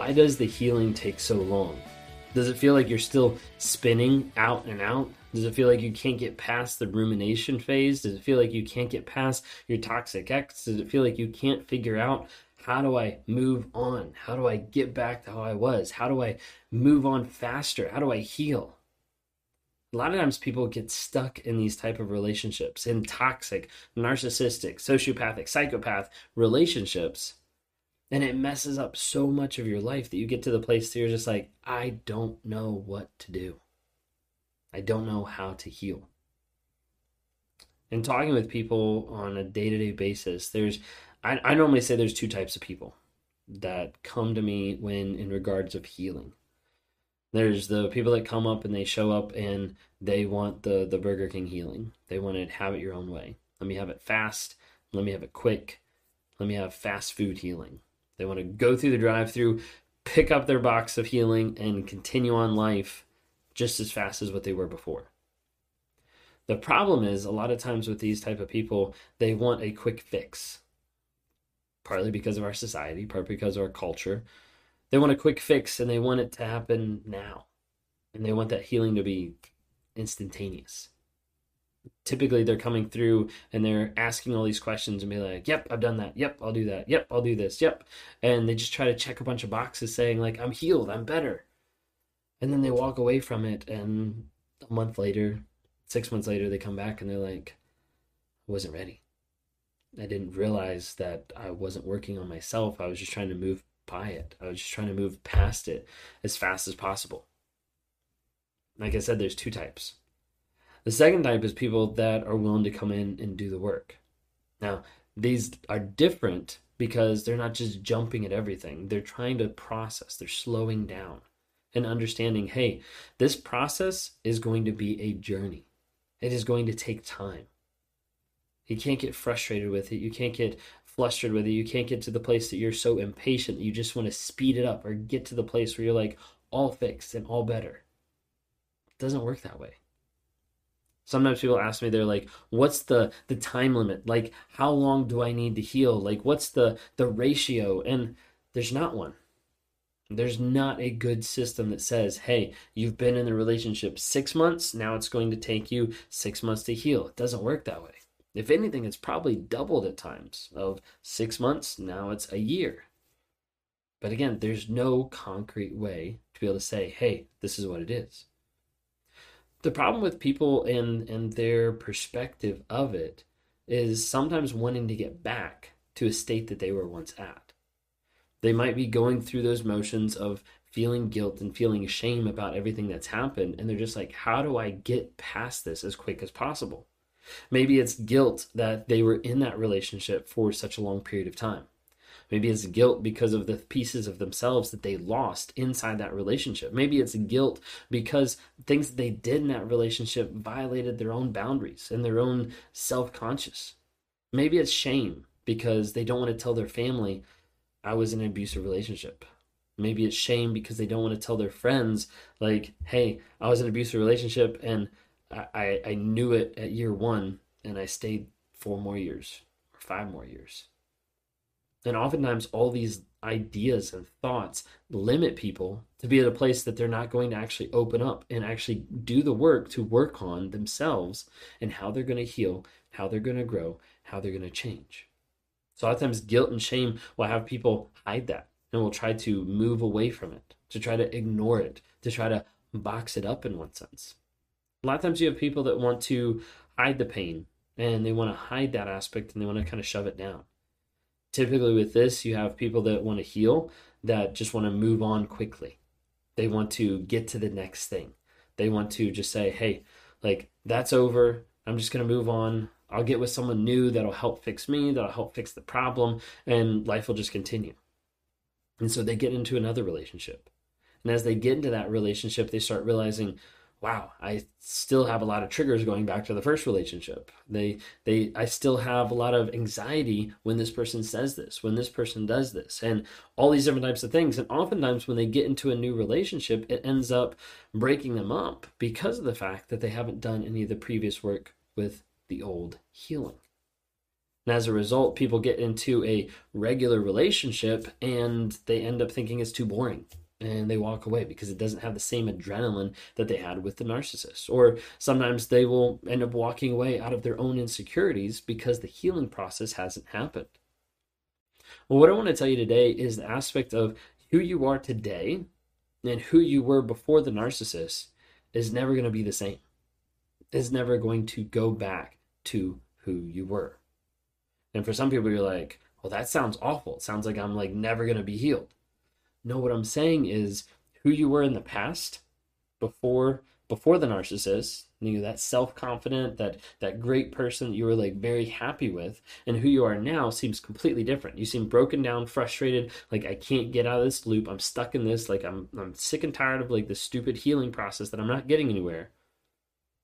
why does the healing take so long? Does it feel like you're still spinning out and out? Does it feel like you can't get past the rumination phase? Does it feel like you can't get past your toxic ex? Does it feel like you can't figure out how do I move on? How do I get back to how I was? How do I move on faster? How do I heal? A lot of times people get stuck in these type of relationships, in toxic, narcissistic, sociopathic, psychopath relationships and it messes up so much of your life that you get to the place that you're just like, I don't know what to do. I don't know how to heal. And talking with people on a day to day basis, there's, I, I normally say there's two types of people that come to me when in regards of healing. There's the people that come up and they show up and they want the the Burger King healing. They want to have it your own way. Let me have it fast. Let me have it quick. Let me have fast food healing. They want to go through the drive through, pick up their box of healing, and continue on life just as fast as what they were before. The problem is a lot of times with these type of people, they want a quick fix. Partly because of our society, partly because of our culture. They want a quick fix and they want it to happen now. And they want that healing to be instantaneous typically they're coming through and they're asking all these questions and be like, "Yep, I've done that. Yep, I'll do that. Yep, I'll do this. Yep." And they just try to check a bunch of boxes saying like, "I'm healed. I'm better." And then they walk away from it and a month later, 6 months later they come back and they're like, "I wasn't ready. I didn't realize that I wasn't working on myself. I was just trying to move by it. I was just trying to move past it as fast as possible." Like I said, there's two types the second type is people that are willing to come in and do the work. Now, these are different because they're not just jumping at everything. They're trying to process, they're slowing down and understanding hey, this process is going to be a journey, it is going to take time. You can't get frustrated with it. You can't get flustered with it. You can't get to the place that you're so impatient that you just want to speed it up or get to the place where you're like all fixed and all better. It doesn't work that way sometimes people ask me they're like what's the the time limit? Like how long do i need to heal? Like what's the the ratio? And there's not one. There's not a good system that says hey you've been in the relationship six months now it's going to take you six months to heal. It doesn't work that way. If anything it's probably doubled at times of six months now it's a year. But again there's no concrete way to be able to say hey this is what it is the problem with people and and their perspective of it is sometimes wanting to get back to a state that they were once at. They might be going through those motions of feeling guilt and feeling shame about everything that's happened and they're just like how do I get past this as quick as possible? Maybe it's guilt that they were in that relationship for such a long period of time. Maybe it's guilt because of the pieces of themselves that they lost inside that relationship. Maybe it's guilt because things they did in that relationship violated their own boundaries and their own self conscious. Maybe it's shame because they don't want to tell their family, I was in an abusive relationship. Maybe it's shame because they don't want to tell their friends, like, hey, I was in an abusive relationship and I, I knew it at year one and I stayed four more years or five more years. And oftentimes, all these ideas and thoughts limit people to be at a place that they're not going to actually open up and actually do the work to work on themselves and how they're going to heal, how they're going to grow, how they're going to change. So, a lot of times, guilt and shame will have people hide that and will try to move away from it, to try to ignore it, to try to box it up in one sense. A lot of times, you have people that want to hide the pain and they want to hide that aspect and they want to kind of shove it down typically with this you have people that want to heal that just want to move on quickly. They want to get to the next thing. They want to just say hey like that's over. I'm just going to move on. I'll get with someone new that'll help fix me that'll help fix the problem and life will just continue. And so they get into another relationship. And as they get into that relationship they start realizing wow, I still have a lot of triggers going back to the first relationship. They they I still have a lot of anxiety when this person says this, when this person does this, and all these different types of things. And oftentimes when they get into a new relationship, it ends up breaking them up because of the fact that they haven't done any of the previous work with the old healing. And as a result, people get into a regular relationship and they end up thinking it's too boring and they walk away because it doesn't have the same adrenaline that they had with the narcissist. Or sometimes they will end up walking away out of their own insecurities because the healing process hasn't happened. Well, what I want to tell you today is the aspect of who you are today and who you were before the narcissist is never going to be the same. Is never going to go back to who you were. And for some people, you're like, well, that sounds awful. It sounds like I'm like never going to be healed. No, what I'm saying is who you were in the past before before the narcissist, you know, that self-confident, that that great person that you were like very happy with, and who you are now seems completely different. You seem broken down, frustrated, like I can't get out of this loop. I'm stuck in this, like I'm I'm sick and tired of like this stupid healing process that I'm not getting anywhere.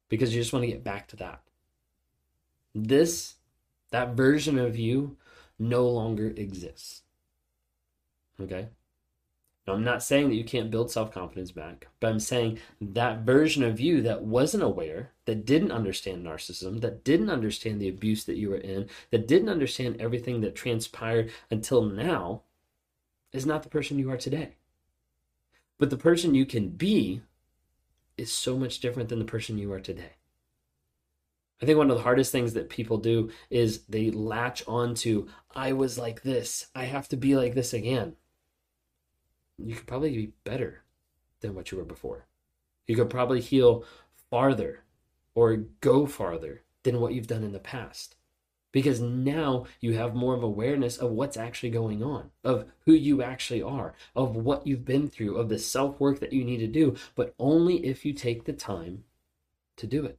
Because you just want to get back to that. This that version of you no longer exists. Okay? Now, I'm not saying that you can't build self confidence back, but I'm saying that version of you that wasn't aware, that didn't understand narcissism, that didn't understand the abuse that you were in, that didn't understand everything that transpired until now, is not the person you are today. But the person you can be is so much different than the person you are today. I think one of the hardest things that people do is they latch on to, I was like this, I have to be like this again you could probably be better than what you were before. You could probably heal farther or go farther than what you've done in the past. Because now you have more of awareness of what's actually going on, of who you actually are, of what you've been through, of the self work that you need to do, but only if you take the time to do it.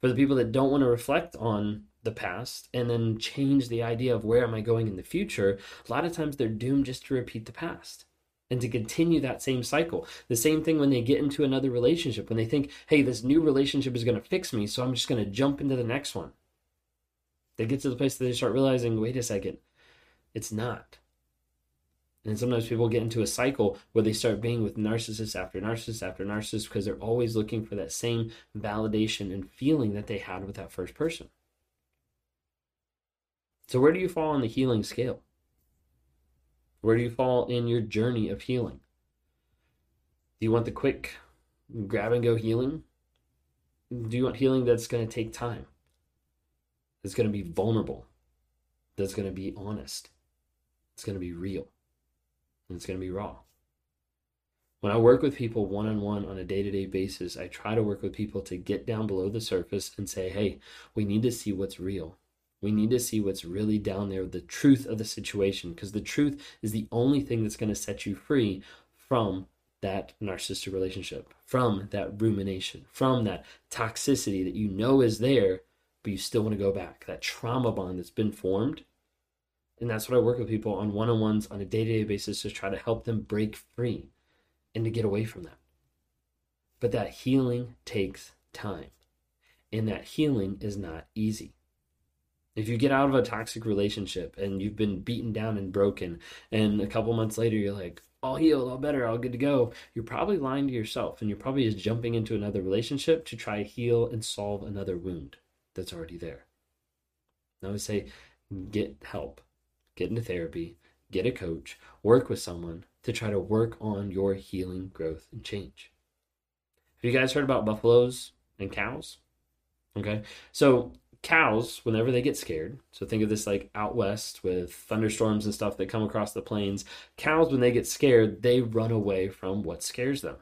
For the people that don't want to reflect on the past and then change the idea of where am I going in the future, a lot of times they're doomed just to repeat the past and to continue that same cycle. The same thing when they get into another relationship, when they think, hey, this new relationship is going to fix me, so I'm just going to jump into the next one. They get to the place that they start realizing, wait a second, it's not. And sometimes people get into a cycle where they start being with narcissists after narcissist after narcissist because they're always looking for that same validation and feeling that they had with that first person. So, where do you fall on the healing scale? Where do you fall in your journey of healing? Do you want the quick grab and go healing? Do you want healing that's going to take time? That's going to be vulnerable? That's going to be honest? It's going to be real? And it's going to be raw. When I work with people one on one on a day to day basis, I try to work with people to get down below the surface and say, hey, we need to see what's real. We need to see what's really down there, the truth of the situation, because the truth is the only thing that's going to set you free from that narcissistic relationship, from that rumination, from that toxicity that you know is there, but you still want to go back, that trauma bond that's been formed. And that's what I work with people on one on ones on a day to day basis to try to help them break free and to get away from that. But that healing takes time, and that healing is not easy. If you get out of a toxic relationship and you've been beaten down and broken, and a couple months later you're like, all healed, all better, all good to go, you're probably lying to yourself and you're probably just jumping into another relationship to try to heal and solve another wound that's already there. I would say get help, get into therapy, get a coach, work with someone to try to work on your healing, growth, and change. Have you guys heard about buffaloes and cows? Okay, so cows, whenever they get scared, so think of this like out west with thunderstorms and stuff that come across the plains. Cows, when they get scared, they run away from what scares them.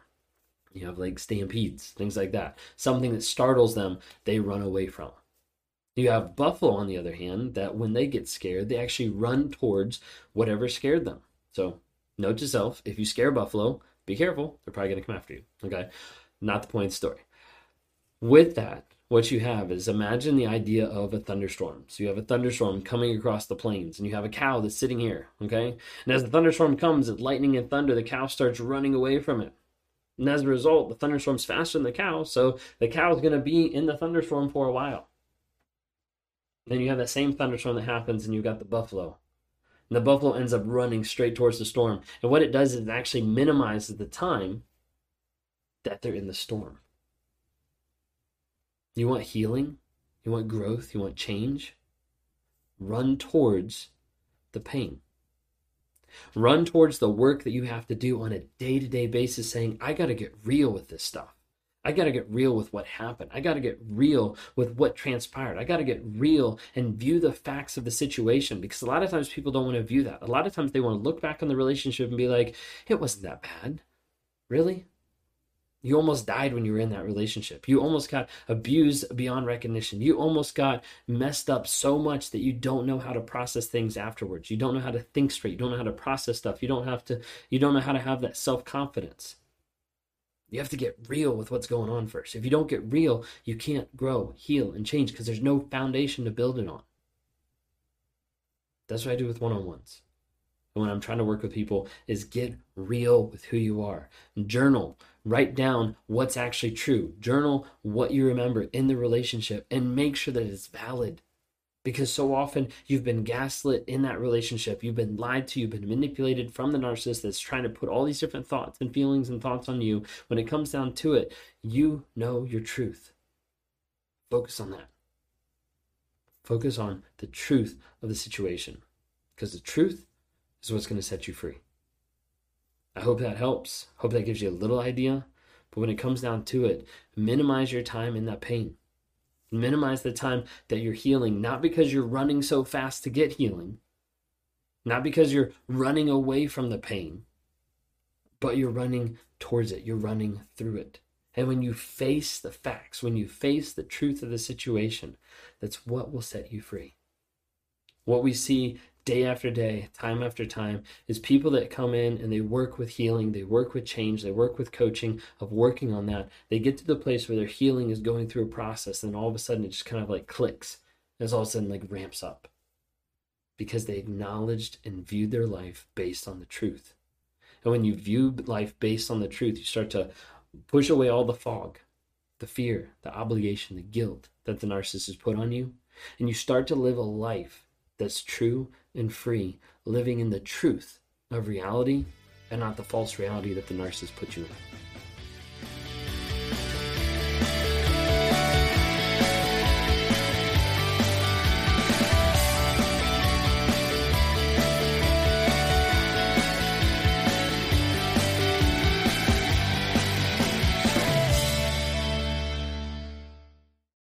You have like stampedes, things like that. Something that startles them, they run away from. You have buffalo, on the other hand, that when they get scared, they actually run towards whatever scared them. So, note to self if you scare buffalo, be careful, they're probably going to come after you. Okay? Not the point of the story. With that, what you have is imagine the idea of a thunderstorm. So you have a thunderstorm coming across the plains, and you have a cow that's sitting here, okay? And as the thunderstorm comes, it's lightning and thunder, the cow starts running away from it. And as a result, the thunderstorm's faster than the cow, so the cow is going to be in the thunderstorm for a while. Then you have that same thunderstorm that happens, and you've got the buffalo. And the buffalo ends up running straight towards the storm. And what it does is it actually minimizes the time that they're in the storm. You want healing? You want growth? You want change? run towards the pain. Run towards the work that you have to do on a day to day basis, saying, I got to get real with this stuff. I got to get real with what happened. I got to get real with what transpired. I got to get real and view the facts of the situation because a lot of times people don't want to view that. A lot of times they want to look back on the relationship and be like, it wasn't that bad. Really? You almost died when you were in that relationship. You almost got abused beyond recognition. You almost got messed up so much that you don't know how to process things afterwards. You don't know how to think straight. You don't know how to process stuff. You don't have to you don't know how to have that self-confidence. You have to get real with what's going on first. If you don't get real, you can't grow, heal, and change because there's no foundation to build it on. That's what I do with one-on-ones. And when I'm trying to work with people is get real with who you are. Journal, write down what's actually true. Journal what you remember in the relationship and make sure that it's valid. Because so often you've been gaslit in that relationship. You've been lied to. You've been manipulated from the narcissist that's trying to put all these different thoughts and feelings and thoughts on you. When it comes down to it, you know your truth. Focus on that. Focus on the truth of the situation. Because the truth is what's going to set you free. I hope that helps. Hope that gives you a little idea. But when it comes down to it, minimize your time in that pain. Minimize the time that you're healing, not because you're running so fast to get healing, not because you're running away from the pain, but you're running towards it. You're running through it. And when you face the facts, when you face the truth of the situation, that's what will set you free. What we see day after day, time after time, is people that come in and they work with healing, they work with change, they work with coaching, of working on that. They get to the place where their healing is going through a process, and all of a sudden it just kind of like clicks. As all of a sudden like ramps up. Because they acknowledged and viewed their life based on the truth. And when you view life based on the truth, you start to push away all the fog, the fear, the obligation, the guilt that the narcissist put on you. And you start to live a life that's true and free, living in the truth of reality and not the false reality that the narcissist put you in.